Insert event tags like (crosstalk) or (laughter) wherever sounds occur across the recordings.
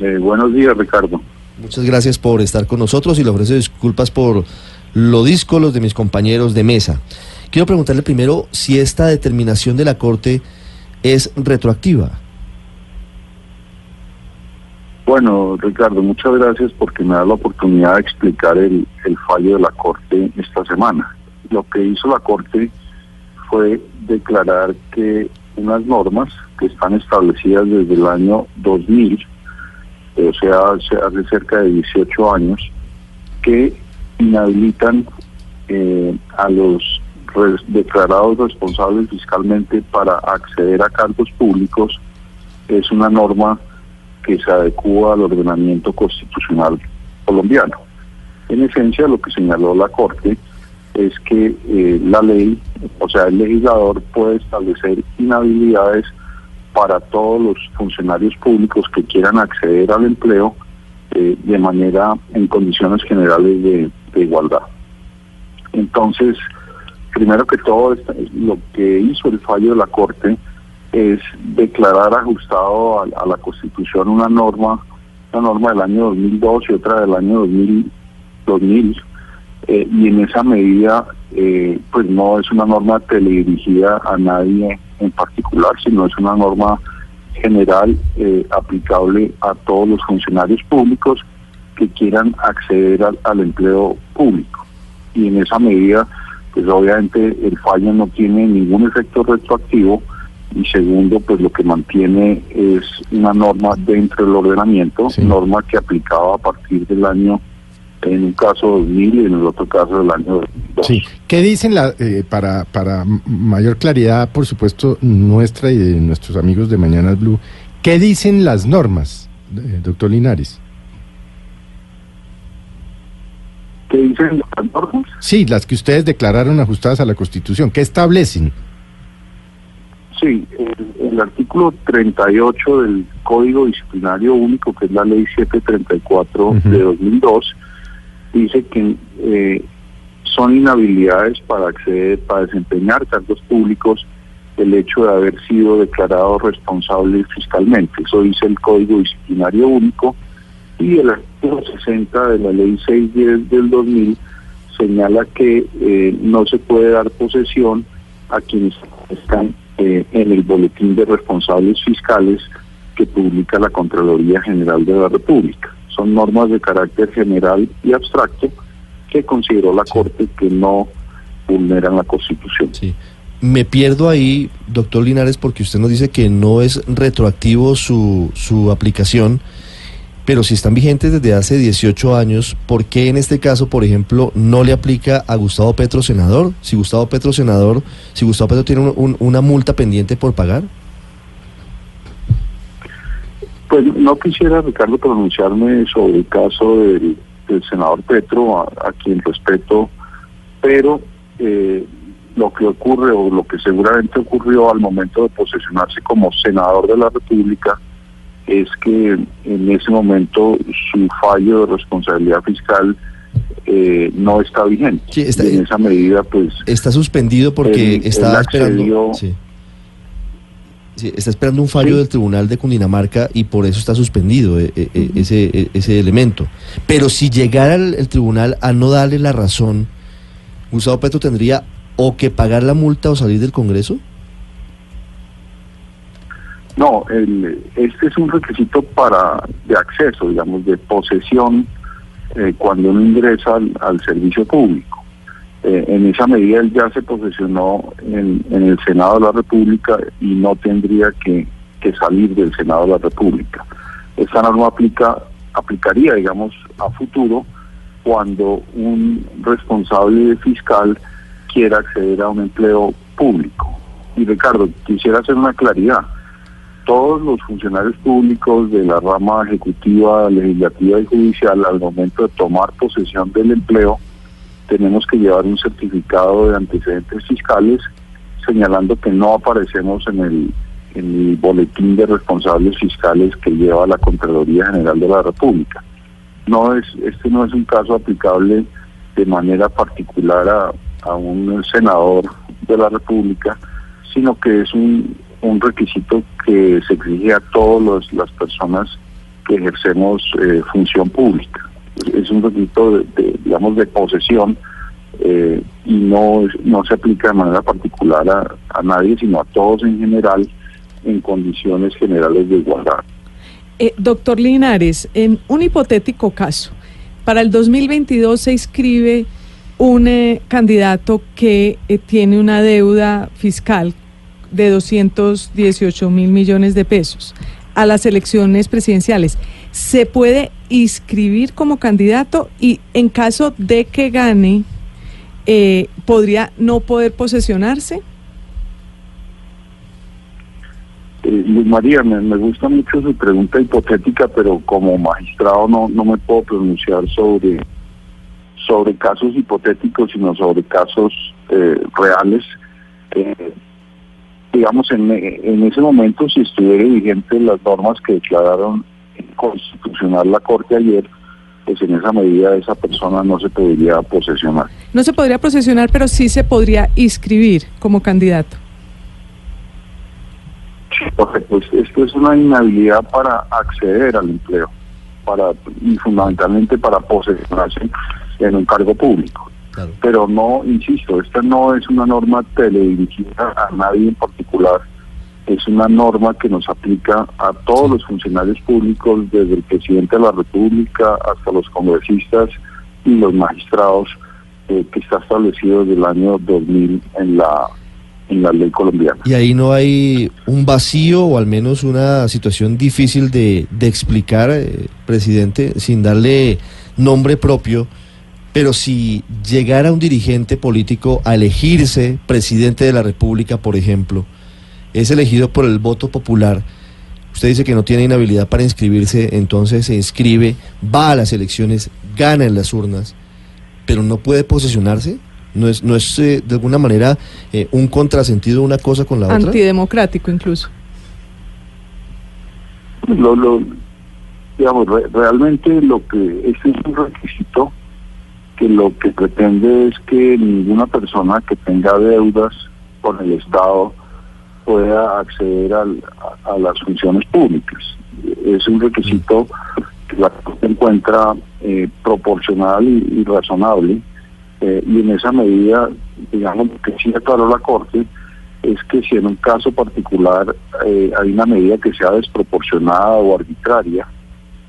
Eh, buenos días, Ricardo. Muchas gracias por estar con nosotros y le ofrezco disculpas por lo los de mis compañeros de mesa. Quiero preguntarle primero si esta determinación de la Corte es retroactiva. Bueno, Ricardo, muchas gracias porque me da la oportunidad de explicar el, el fallo de la Corte esta semana. Lo que hizo la Corte fue declarar que unas normas que están establecidas desde el año 2000 o sea, hace cerca de 18 años, que inhabilitan eh, a los declarados responsables fiscalmente para acceder a cargos públicos, es una norma que se adecua al ordenamiento constitucional colombiano. En esencia, lo que señaló la Corte es que eh, la ley, o sea, el legislador puede establecer inhabilidades para todos los funcionarios públicos que quieran acceder al empleo eh, de manera en condiciones generales de, igualdad. Entonces, primero que todo, lo que hizo el fallo de la Corte es declarar ajustado a, la Constitución una norma, una norma del año 2002 y otra del año 2000, 2000 eh, y en esa medida, eh, pues no es una norma teledirigida a nadie en particular, sino es una norma general eh, aplicable a todos los funcionarios públicos que quieran acceder al, empleo público. Y en esa medida, pues obviamente el fallo no tiene ningún efecto retroactivo y segundo, pues lo que mantiene es una norma dentro del ordenamiento, norma que aplicaba a partir del año en un caso 2000 y en el otro caso del año 2002. Sí. ¿Qué dicen la, eh, para, para mayor claridad, por supuesto, nuestra y de nuestros amigos de Mañana Blue, qué dicen las normas, eh, doctor Linares? ¿Qué dicen las normas? Sí, las que ustedes declararon ajustadas a la Constitución. ¿Qué establecen? Sí, el, el, artículo 38 del Código Disciplinario Único, que es la Ley 734 de 2002, dice que eh, son inhabilidades para acceder, para desempeñar cargos públicos el hecho de haber sido declarado responsable fiscalmente. Eso dice el Código Disciplinario Único y el artículo 60 de la Ley 610 del 2000 señala que eh, no se puede dar posesión a quienes están eh, en el boletín de responsables fiscales que publica la Contraloría General de la República son normas de carácter general y abstracto que consideró la Corte que no vulneran la Constitución. Sí. Me pierdo ahí, doctor Linares, porque usted nos dice que no es retroactivo su, su aplicación, pero si están vigentes desde hace 18 años, ¿por qué en este caso, por ejemplo, no le aplica a Gustavo Petro, senador? Si Gustavo Petro, senador, si Gustavo Petro tiene una multa pendiente por pagar. Pues no quisiera, Ricardo, pronunciarme sobre el caso del, senador Petro, a, quien respeto, pero eh, lo que ocurre o lo que seguramente ocurrió al momento de posesionarse como senador de la República es que en ese momento su fallo de responsabilidad fiscal eh, no está vigente. en esa medida, pues... Está suspendido porque está esperando está esperando un fallo del Tribunal de Cundinamarca y por eso está suspendido eh, eh, eh, ese, ese elemento. Pero si llegara el, tribunal a no darle la razón, Gustavo Petro tendría o que pagar la multa o salir del Congreso. No, este es un requisito para de acceso, digamos, de posesión cuando uno ingresa al servicio público. Eh, en esa medida él ya se posesionó en, el Senado de la República y no tendría que, salir del Senado de la República. Esta norma aplica, aplicaría, digamos, a futuro cuando un responsable fiscal quiera acceder a un empleo público. y Ricardo, quisiera hacer una claridad. Todos los funcionarios públicos de la rama ejecutiva, legislativa y judicial, al momento de tomar posesión del empleo, tenemos que llevar un certificado de antecedentes fiscales señalando que no aparecemos en el, en el boletín de responsables fiscales que lleva la Contraloría General de la República. No es, este no es un caso aplicable de manera particular a, a un senador de la República, sino que es un, un requisito que se exige a todas las personas que ejercemos eh, función pública. Es un requisito, de, de, digamos, de posesión eh, y no, no se aplica de manera particular a, a, nadie, sino a todos en general en condiciones generales de igualdad. Eh, doctor Linares, en un hipotético caso, para el 2022 se inscribe un eh, candidato que eh, tiene una deuda fiscal de 218 mil millones de pesos a las elecciones presidenciales. ¿Se puede inscribir como candidato y en caso de que gane, eh, podría no poder posesionarse? Eh, Luis María, me, me, gusta mucho su pregunta hipotética, pero como magistrado no, no me puedo pronunciar sobre, sobre casos hipotéticos, sino sobre casos eh, reales. Eh, digamos, en, en ese momento, si estuviera vigente las normas que declararon constitucional la Corte ayer, pues en esa medida esa persona no se podría posesionar. No se podría posesionar, pero sí se podría inscribir como candidato. Porque pues esto es una inhabilidad para acceder al empleo, para y fundamentalmente para posesionarse en un cargo público. Claro. Pero no, insisto, esta no es una norma teledirigida a nadie en particular, es una norma que nos aplica a todos los funcionarios públicos, desde el presidente de la República hasta los congresistas y los magistrados, eh, que está establecido desde el año 2000 en la en la ley colombiana. Y ahí no hay un vacío o al menos una situación difícil de, de explicar, eh, presidente, sin darle nombre propio, pero si llegara un dirigente político a elegirse presidente de la República, por ejemplo, es elegido por el voto popular, usted dice que no tiene inhabilidad para inscribirse, entonces se inscribe, va a las elecciones, gana en las urnas, pero no puede posesionarse no es, no es eh, de alguna manera eh, un contrasentido una cosa con la otra. Antidemocrático incluso. Lo, lo, digamos, re, realmente lo que este es un requisito que lo que pretende es que ninguna persona que tenga deudas con el Estado pueda acceder al, a, las funciones públicas. Es un requisito que la se encuentra eh, proporcional y, razonable eh, y en esa medida, digamos, que sí aclaró la Corte es que si en un caso particular eh, hay una medida que sea desproporcionada o arbitraria,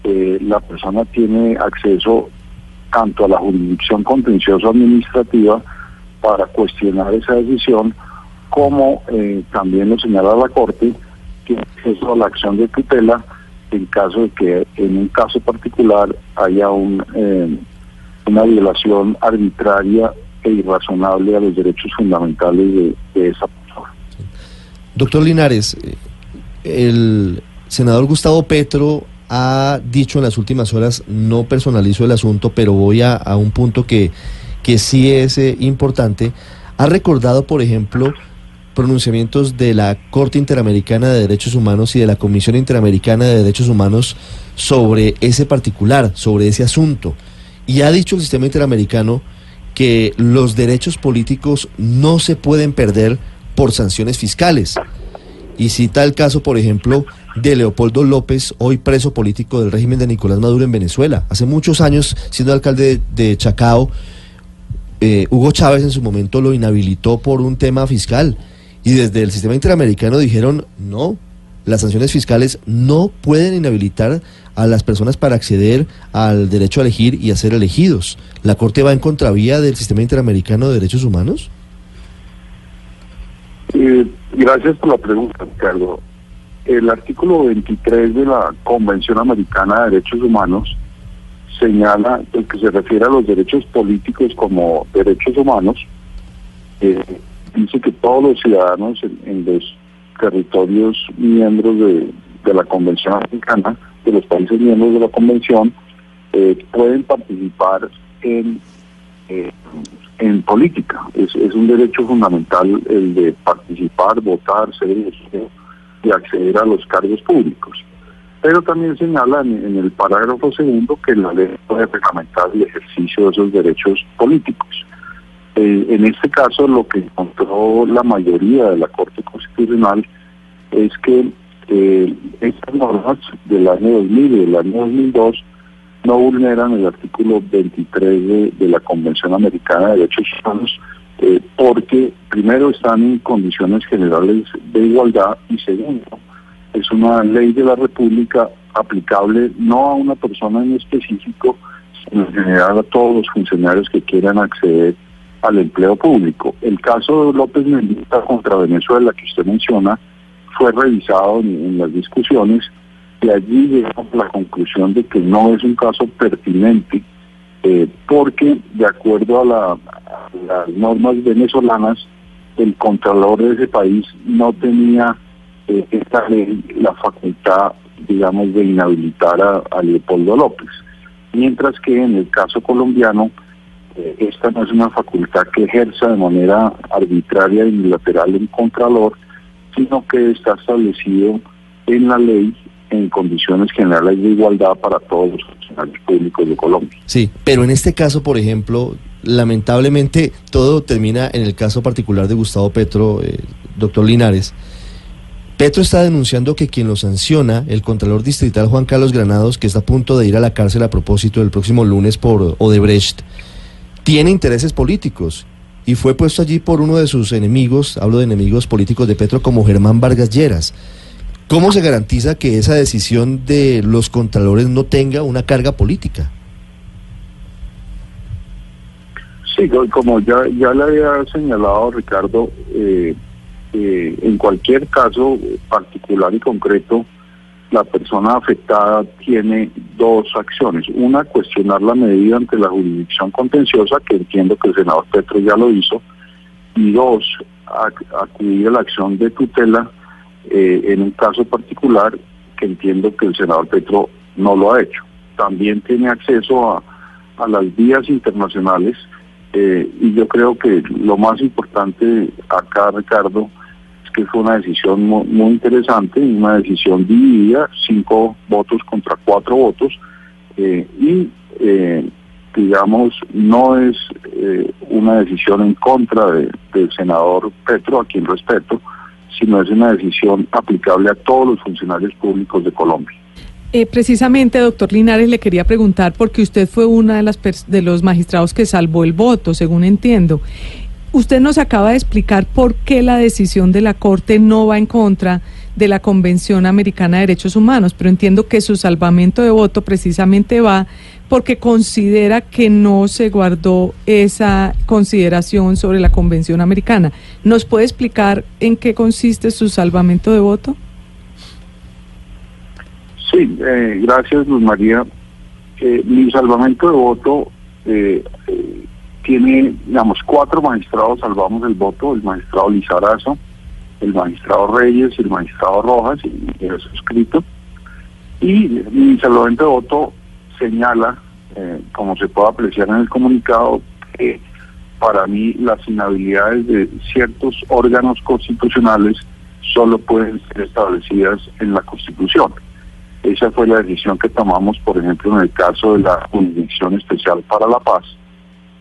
eh, la persona tiene acceso tanto a la jurisdicción contenciosa administrativa para cuestionar esa decisión, como eh, también lo señala la Corte, acceso a la acción de tutela en caso de que en un caso particular haya un una violación arbitraria e irrazonable a los derechos fundamentales de, de esa persona. Doctor Linares, el senador Gustavo Petro ha dicho en las últimas horas, no personalizo el asunto, pero voy a, a un punto que, que sí es eh, importante, ha recordado, por ejemplo, pronunciamientos de la Corte Interamericana de Derechos Humanos y de la Comisión Interamericana de Derechos Humanos sobre ese particular, sobre ese asunto. Y ha dicho el sistema interamericano que los derechos políticos no se pueden perder por sanciones fiscales. Y cita el caso, por ejemplo, de Leopoldo López, hoy preso político del régimen de Nicolás Maduro en Venezuela. Hace muchos años, siendo alcalde de, Chacao, eh, Hugo Chávez en su momento lo inhabilitó por un tema fiscal. Y desde el sistema interamericano dijeron, no, las sanciones fiscales no pueden inhabilitar a las personas para acceder al derecho a elegir y a ser elegidos. ¿La Corte va en contravía del sistema interamericano de derechos humanos? Eh, gracias por la pregunta, Ricardo. El artículo 23 de la Convención Americana de Derechos Humanos señala el que se refiere a los derechos políticos como derechos humanos, eh, dice que todos los ciudadanos en, los territorios miembros de, la Convención Africana, de los países miembros de la Convención, eh, pueden participar en, eh, en política. Es, un derecho fundamental el de participar, votar, ser elegido y acceder a los cargos públicos. Pero también señala en, el parágrafo segundo que la ley puede reglamentar el ejercicio de esos derechos políticos. Eh, en este caso, lo que encontró la mayoría de la Corte Constitucional es que eh, estas normas del año 2000 y del año 2002 no vulneran el artículo 23 de, la Convención Americana de Derechos Humanos eh, porque primero están en condiciones generales de igualdad y segundo es una ley de la República aplicable no a una persona en específico, sino en general a todos los funcionarios que quieran acceder al empleo público. El caso de López Mendoza contra Venezuela que usted menciona fue revisado en, las discusiones y allí llegamos a la conclusión de que no es un caso pertinente eh, porque de acuerdo a, las normas venezolanas el contralor de ese país no tenía eh, esta ley la facultad digamos de inhabilitar a Leopoldo López mientras que en el caso colombiano eh, esta no es una facultad que ejerza de manera arbitraria y unilateral en Contralor, sino que está establecido en la ley en condiciones generales de igualdad para todos los funcionarios públicos de Colombia. Sí, pero en este caso, por ejemplo, lamentablemente todo termina en el caso particular de Gustavo Petro, eh, doctor Linares. Petro está denunciando que quien lo sanciona, el Contralor Distrital Juan Carlos Granados, que está a punto de ir a la cárcel a propósito del próximo lunes por Odebrecht, tiene intereses políticos y fue puesto allí por uno de sus enemigos, hablo de enemigos políticos de Petro como Germán Vargas Lleras. ¿Cómo se garantiza que esa decisión de los contralores no tenga una carga política? Sí, como ya, ya le había señalado Ricardo, eh, eh, en cualquier caso particular y concreto, la persona afectada tiene dos acciones. Una, cuestionar la medida ante la jurisdicción contenciosa, que entiendo que el senador Petro ya lo hizo. Y dos, acudir a la acción de tutela eh, en un caso particular que entiendo que el senador Petro no lo ha hecho. También tiene acceso a, las vías internacionales eh, y yo creo que lo más importante acá, Ricardo, que fue una decisión muy, interesante, una decisión dividida, cinco votos contra cuatro votos, eh, y eh, digamos, no es eh, una decisión en contra del senador Petro, a quien respeto, sino es una decisión aplicable a todos los funcionarios públicos de Colombia. precisamente, doctor Linares, le quería preguntar, porque usted fue una de, las de los magistrados que salvó el voto, según entiendo. Usted nos acaba de explicar por qué la decisión de la Corte no va en contra de la Convención Americana de Derechos Humanos, pero entiendo que su salvamento de voto precisamente va porque considera que no se guardó esa consideración sobre la Convención Americana. ¿Nos puede explicar en qué consiste su salvamento de voto? Sí, eh, gracias Luz María. Eh, mi salvamento de voto eh, tiene, digamos, cuatro magistrados salvamos el voto, el magistrado Lizarazo, el magistrado Reyes el magistrado Rojas, y es suscrito. Y mi salvamento de voto señala, eh, como se puede apreciar en el comunicado, que para mí las inhabilidades de ciertos órganos constitucionales solo pueden ser establecidas en la Constitución. Esa fue la decisión que tomamos, por ejemplo, en el caso de la Jurisdicción Especial para la Paz,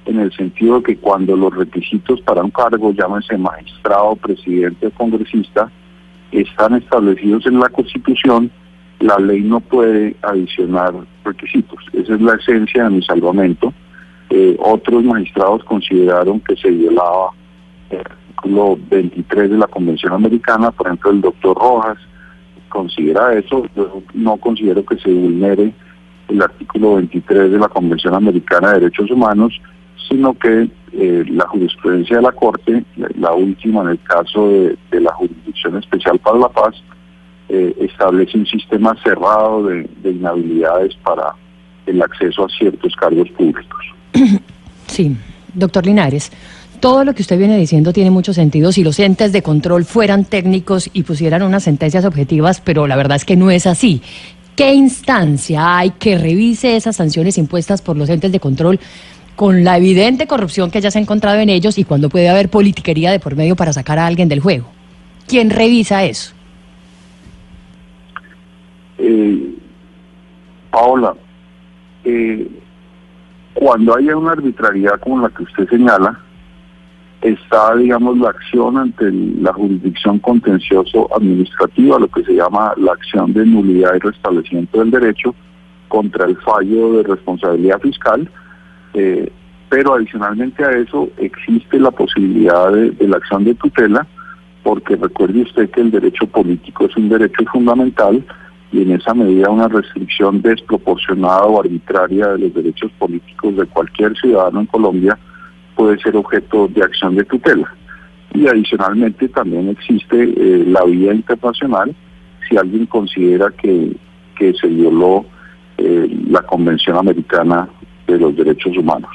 en el sentido de que cuando los requisitos para un cargo, llámese magistrado, presidente o congresista, están establecidos en la Constitución, la ley no puede adicionar requisitos. Esa es la esencia de mi salvamento. Eh, otros magistrados consideraron que se violaba el artículo 23 de la Convención Americana, por ejemplo, el doctor Rojas considera eso, yo no considero que se vulnere el artículo 23 de la Convención Americana de Derechos Humanos, sino que eh, la jurisprudencia de la Corte, la, última en el caso de, la Jurisdicción Especial para la Paz, eh, establece un sistema cerrado de, inhabilidades para el acceso a ciertos cargos públicos. (clears throat) Sí, doctor Linares. todo lo que usted viene diciendo tiene mucho sentido si los entes de control fueran técnicos y pusieran unas sentencias objetivas, pero la verdad es que no es así. ¿Qué instancia hay que revise esas sanciones impuestas por los entes de control con la evidente corrupción que ya se ha encontrado en ellos y cuando puede haber politiquería de por medio para sacar a alguien del juego? ¿Quién revisa eso? Eh, Paola, eh, cuando haya una arbitrariedad como la que usted señala, está, digamos, la acción ante la jurisdicción contencioso administrativa, lo que se llama la acción de nulidad y restablecimiento del derecho contra el fallo de responsabilidad fiscal, eh, pero adicionalmente a eso existe la posibilidad de, la acción de tutela, porque recuerde usted que el derecho político es un derecho fundamental y en esa medida una restricción desproporcionada o arbitraria de los derechos políticos de cualquier ciudadano en Colombia puede ser objeto de acción de tutela. Y adicionalmente también existe eh, la vía internacional si alguien considera que, que se violó eh, la Convención Americana de los Derechos Humanos.